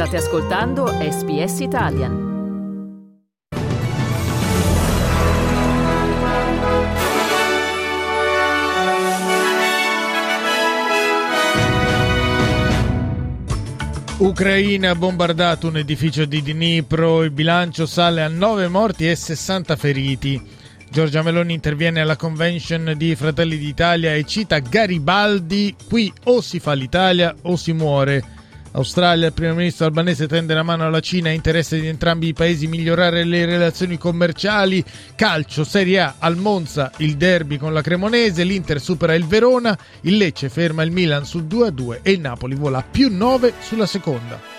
State ascoltando SBS Italian. Ucraina ha bombardato un edificio di Dnipro, il bilancio sale a 9 morti e 60 feriti. Giorgia Meloni interviene alla convention di Fratelli d'Italia e cita Garibaldi, qui o si fa l'Italia o si muore. Australia, il primo ministro albanese tende la mano alla Cina, interesse di entrambi i paesi migliorare le relazioni commerciali. Calcio, Serie A, al Monza, il derby con la Cremonese, l'Inter supera il Verona, il Lecce ferma il Milan sul 2-2 e il Napoli vola più 9 sulla seconda.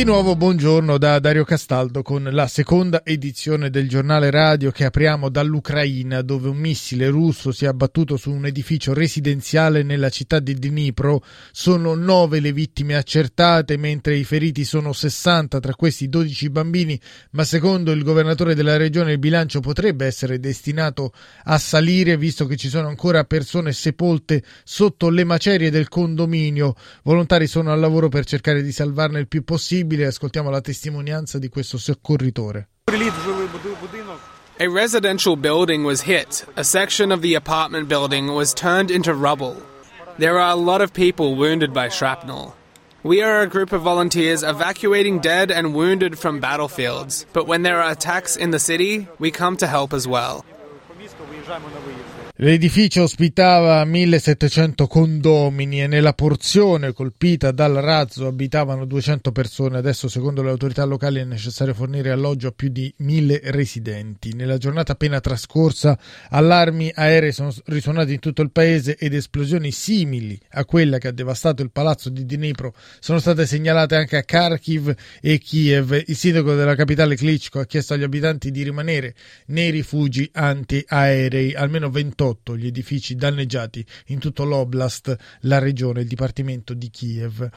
Di nuovo buongiorno da Dario Castaldo con la seconda edizione del giornale radio che apriamo dall'Ucraina dove un missile russo si è abbattuto su un edificio residenziale nella città di Dnipro. Sono nove le vittime accertate mentre i feriti sono 60, tra questi 12 bambini, ma secondo il governatore della regione il bilancio potrebbe essere destinato a salire visto che ci sono ancora persone sepolte sotto le macerie del condominio. Volontari sono al lavoro per cercare di salvarne il più possibile possibile. Ascoltiamo la testimonianza di questo soccorritore. A residential building was hit. A section of the apartment building was turned into rubble. There are a lot of people wounded by shrapnel. We are a group of volunteers evacuating dead and wounded from battlefields, but when there are attacks in the city, we come to help as well. L'edificio ospitava 1700 condomini e nella porzione colpita dal razzo abitavano 200 persone. Adesso, secondo le autorità locali, è necessario fornire alloggio a più di 1000 residenti. Nella giornata appena trascorsa, allarmi aerei sono risuonati in tutto il paese ed esplosioni simili a quella che ha devastato il palazzo di Dnipro sono state segnalate anche a Kharkiv e Kiev. Il sindaco della capitale Klitschko ha chiesto agli abitanti di rimanere nei rifugi antiaerei, almeno 28 distrutto gli edifici danneggiati in tutto l'oblast, la regione il dipartimento di Kiev.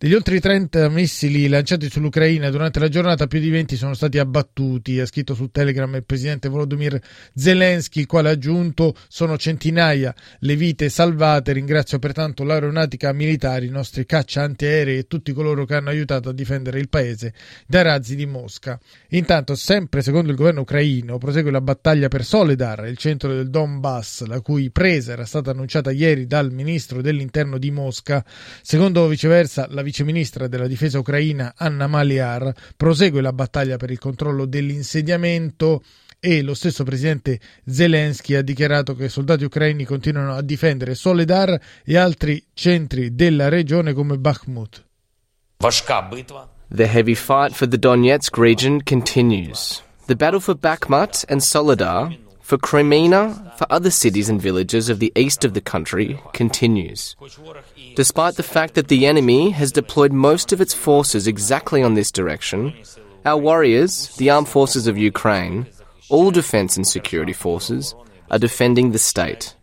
Degli oltre 30 missili lanciati sull'Ucraina durante la giornata, più di 20 sono stati abbattuti. Ha scritto su Telegram il presidente Volodymyr Zelensky, il quale ha aggiunto: Sono centinaia le vite salvate. Ringrazio pertanto l'aeronautica militare, i nostri caccia antiaerei e tutti coloro che hanno aiutato a difendere il paese dai razzi di Mosca. Intanto, sempre secondo il governo ucraino, prosegue la battaglia per Soledar, il centro del Donbass, la cui presa era stata annunciata ieri dal ministro dell'interno di Mosca. Secondo viceversa, la viceministra della difesa ucraina Anna Maliar prosegue la battaglia per il controllo dell'insediamento e lo stesso presidente Zelensky ha dichiarato che i soldati ucraini continuano a difendere Soledar e altri centri della regione come Bakhmut. The heavy fight for the Donetsk region continues. The battle for Bakhmut and Soledar for Crimea, for other cities and villages of the east of the country, continues. Despite the fact that the enemy has deployed most of its forces exactly on this direction, our warriors, the armed forces of Ukraine, all defense and security forces, are defending the state.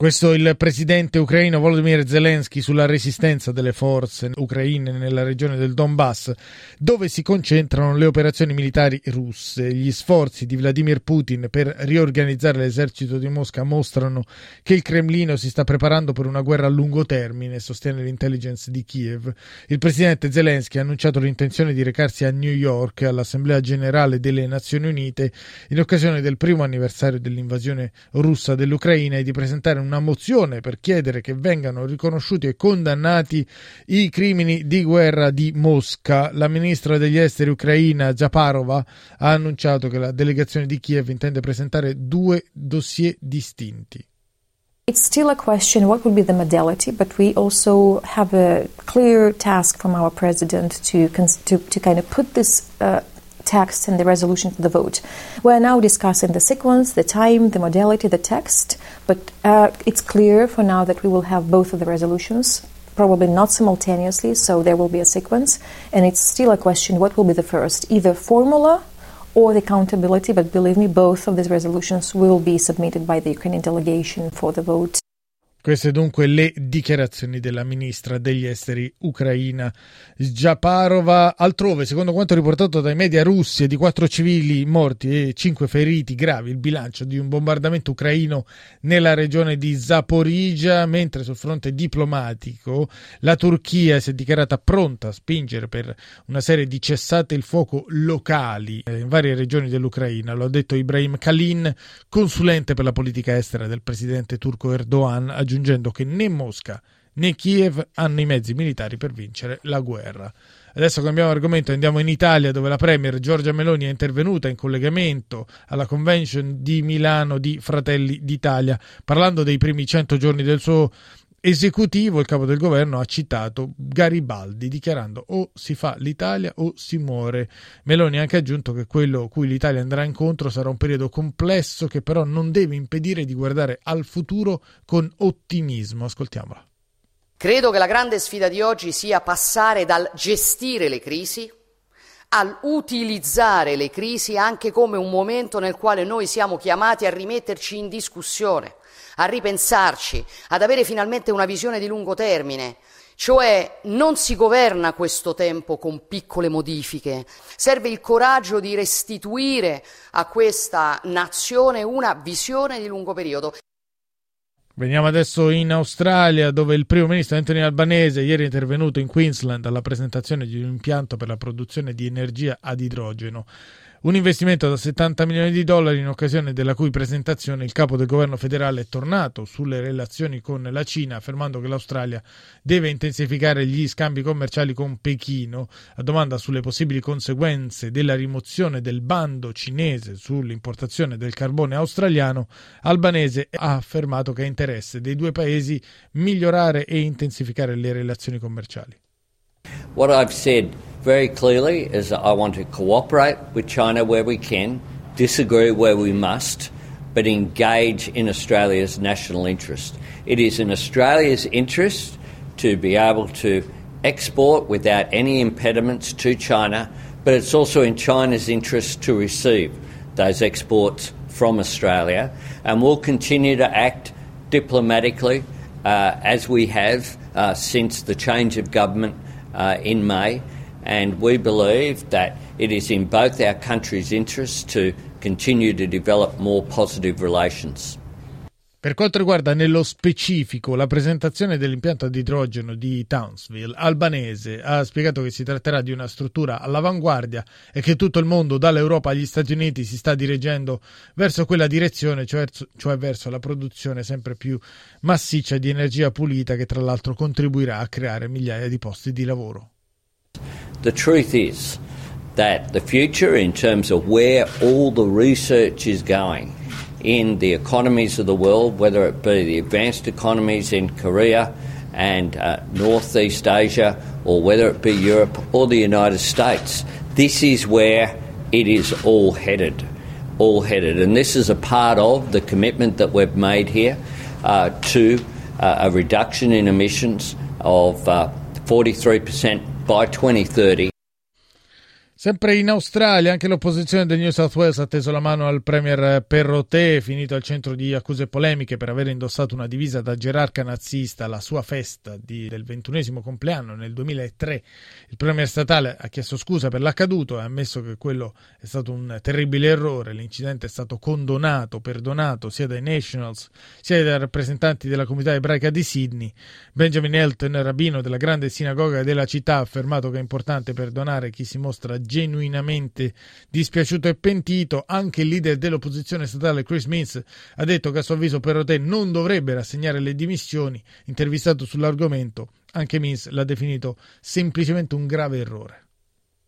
Questo il presidente ucraino Volodymyr Zelensky sulla resistenza delle forze ucraine nella regione del Donbass, dove si concentrano le operazioni militari russe. Gli sforzi di Vladimir Putin per riorganizzare l'esercito di Mosca mostrano che il Cremlino si sta preparando per una guerra a lungo termine, sostiene l'intelligence di Kiev. Il presidente Zelensky ha annunciato l'intenzione di recarsi a New York all'Assemblea generale delle Nazioni Unite in occasione del primo anniversario dell'invasione russa dell'Ucraina e di presentare un una mozione per chiedere che vengano riconosciuti e condannati i crimini di guerra di Mosca. La ministra degli esteri ucraina Zaparova ha annunciato che la delegazione di Kiev intende presentare due dossier distinti. It's still a question what would be the modality, but we also have a clear task from our president to, to, to kind of put this uh, text and the resolution to the vote. We're now discussing the sequence, the time, the modality, the text, but uh, it's clear for now that we will have both of the resolutions. Probably not simultaneously, so there will be a sequence, and it's still a question what will be the first, either formula or the accountability. But believe me, both of these resolutions will be submitted by the Ukrainian delegation for the vote. Queste dunque le dichiarazioni della ministra degli esteri ucraina Japarova. Altrove, secondo quanto riportato dai media russi, di quattro civili morti e cinque feriti gravi il bilancio di un bombardamento ucraino nella regione di Zaporizhia, mentre sul fronte diplomatico la Turchia si è dichiarata pronta a spingere per una serie di cessate il fuoco locali in varie regioni dell'Ucraina. Lo ha detto Ibrahim Kalin, consulente per la politica estera del presidente turco Erdogan, aggiungendo che né Mosca né Kiev hanno i mezzi militari per vincere la guerra. Adesso cambiamo argomento andiamo in Italia dove la Premier Giorgia Meloni è intervenuta in collegamento alla convention di Milano di Fratelli d'Italia parlando dei primi 100 giorni del suo esecutivo, il capo del governo ha citato Garibaldi dichiarando o si fa l'Italia o si muore. Meloni ha anche aggiunto che quello cui l'Italia andrà incontro sarà un periodo complesso che però non deve impedire di guardare al futuro con ottimismo. Ascoltiamola. Credo che la grande sfida di oggi sia passare dal gestire le crisi al utilizzare le crisi anche come un momento nel quale noi siamo chiamati a rimetterci in discussione a ripensarci, ad avere finalmente una visione di lungo termine. Cioè non si governa questo tempo con piccole modifiche, serve il coraggio di restituire a questa nazione una visione di lungo periodo. Veniamo adesso in Australia dove il primo ministro Anthony Albanese ieri è intervenuto in Queensland alla presentazione di un impianto per la produzione di energia ad idrogeno. Un investimento da 70 milioni di dollari in occasione della cui presentazione il capo del governo federale è tornato sulle relazioni con la Cina affermando che l'Australia deve intensificare gli scambi commerciali con Pechino. A domanda sulle possibili conseguenze della rimozione del bando cinese sull'importazione del carbone australiano, Albanese ha affermato che è interesse dei due paesi migliorare e intensificare le relazioni commerciali. What I've said very clearly is that I want to cooperate with China where we can, disagree where we must, but engage in Australia's national interest. It is in Australia's interest to be able to export without any impediments to China, but it's also in China's interest to receive those exports from Australia, and we'll continue to act diplomatically uh, as we have uh, since the change of government uh, in May, and we believe that it is in both our countries' interests to continue to develop more positive relations. Per quanto riguarda nello specifico la presentazione dell'impianto ad idrogeno di Townsville, Albanese ha spiegato che si tratterà di una struttura all'avanguardia e che tutto il mondo, dall'Europa agli Stati Uniti, si sta dirigendo verso quella direzione, cioè, cioè verso la produzione sempre più massiccia di energia pulita che tra l'altro contribuirà a creare migliaia di posti di lavoro. The truth is that the future in terms of where all the research is going in the economies of the world, whether it be the advanced economies in Korea and uh, Northeast Asia, or whether it be Europe or the United States. This is where it is all headed. All headed. And this is a part of the commitment that we've made here uh, to uh, a reduction in emissions of 43% uh, by 2030. Sempre in Australia, anche l'opposizione del New South Wales ha teso la mano al premier Perrottet, finito al centro di accuse polemiche per aver indossato una divisa da gerarca nazista alla sua festa di, del ventunesimo compleanno nel 2003. Il premier statale ha chiesto scusa per l'accaduto e ha ammesso che quello è stato un terribile errore. L'incidente è stato condonato, perdonato sia dai Nationals sia dai rappresentanti della comunità ebraica di Sydney. Benjamin Elton, rabbino della grande sinagoga della città, ha affermato che è importante perdonare chi si mostra genuinamente dispiaciuto e pentito. Anche il leader dell'opposizione statale Chris Means ha detto che a suo avviso Perrotet non dovrebbe rassegnare le dimissioni. Intervistato sull'argomento, anche Means l'ha definito semplicemente un grave errore.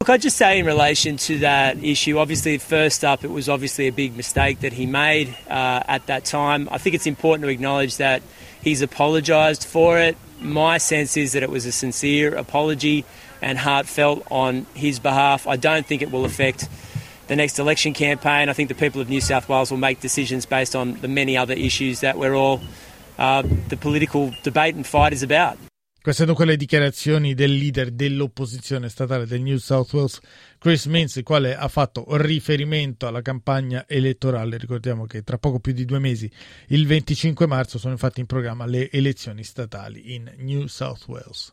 Look, I just say in relation to that issue, obviously, first up, it was obviously a big mistake that he made uh, at that time. I think it's important to acknowledge that he's apologised for it. My sense is that it was a sincere apology. And heartfelt on his behalf. I don't think it will affect the next election campaign. I think the people of New South Wales will make decisions based on the many other issues that we're all, uh, the political debate and fight is about. Queste dunque le dichiarazioni del leader dell'opposizione statale del New South Wales, Chris Minns, il quale ha fatto riferimento alla campagna elettorale. Ricordiamo che tra poco più di due mesi, il 25 marzo, sono infatti in programma le elezioni statali in New South Wales.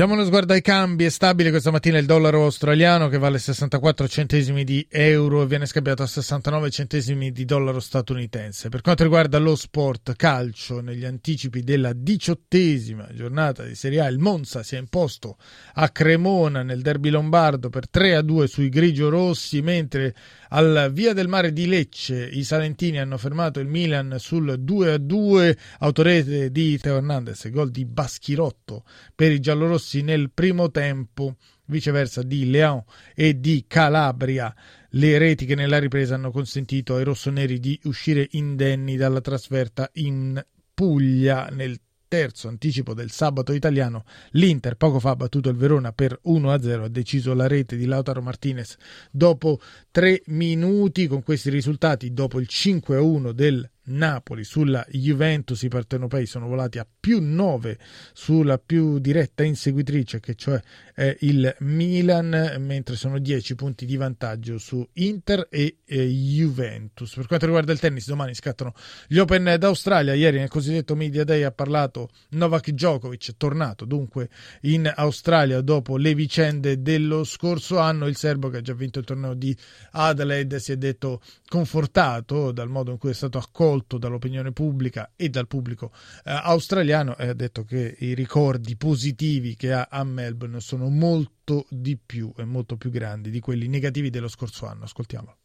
Diamo uno sguardo ai cambi, è stabile questa mattina il dollaro australiano che vale 64 centesimi di euro e viene scambiato a 69 centesimi di dollaro statunitense. Per quanto riguarda lo sport calcio, negli anticipi della diciottesima giornata di Serie A, il Monza si è imposto a Cremona nel derby lombardo per 3 a 2 sui grigio-rossi, mentre al Via del Mare di Lecce i salentini hanno fermato il Milan sul 2 a 2, autorete di Teo Hernandez, gol di Baschirotto per i giallorossi rossi nel primo tempo, viceversa di Leon e di Calabria. Le reti che nella ripresa hanno consentito ai rossoneri di uscire indenni dalla trasferta in Puglia nel terzo anticipo del sabato italiano, l'Inter poco fa ha battuto il Verona per 1-0, ha deciso la rete di Lautaro Martinez dopo tre minuti. Con questi risultati, dopo il 5-1 del Napoli sulla Juventus, i partenopei sono volati a più 9 sulla più diretta inseguitrice che cioè è il Milan, mentre sono 10 punti di vantaggio su Inter e eh, Juventus. Per quanto riguarda il tennis, domani scattano gli Open d'Australia. Ieri nel cosiddetto Media Day ha parlato Novak Djokovic, tornato dunque in Australia dopo le vicende dello scorso anno. Il serbo che ha già vinto il torneo di Adelaide si è detto confortato dal modo in cui è stato accolto dall'opinione pubblica e dal pubblico eh, australiano e ha detto che i ricordi positivi che ha a Melbourne sono molto di più e molto più grandi di quelli negativi dello scorso anno. Ascoltiamolo.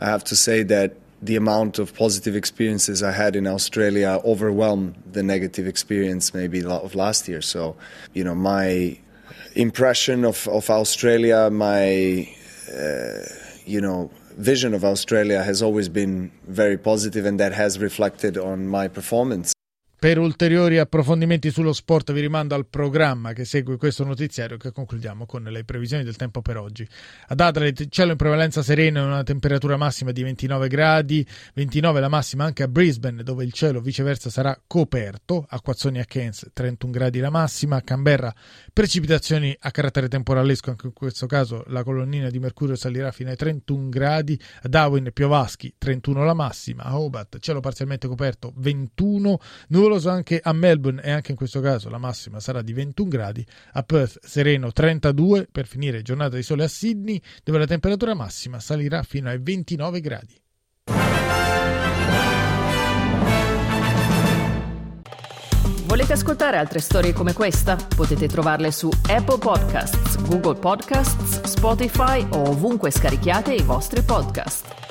I have to say that the amount of positive experiences I had in Australia overwhelmed the negative experience maybe of last year. So, you know, my impression of, of Australia, my, uh, you know, vision of Australia has always been very positive and that has reflected on my performance. Per ulteriori approfondimenti sullo sport vi rimando al programma che segue questo notiziario che concludiamo con le previsioni del tempo per oggi. Ad Adelaide cielo in prevalenza sereno e una temperatura massima di 29 gradi, 29 la massima anche a Brisbane dove il cielo viceversa sarà coperto, acquazzoni a Cairns 31 gradi la massima, a Canberra precipitazioni a carattere temporalesco, anche in questo caso la colonnina di mercurio salirà fino ai 31 gradi, a Darwin piovaschi 31 la massima, a Hobart cielo parzialmente coperto 21 nuvole nuvoloso anche a Melbourne e anche in questo caso la massima sarà di 21 gradi, a Perth sereno 32 per finire giornata di sole a Sydney dove la temperatura massima salirà fino ai 29 gradi. Volete ascoltare altre storie come questa? Potete trovarle su Apple Podcasts, Google Podcasts, Spotify o ovunque scarichiate i vostri podcast.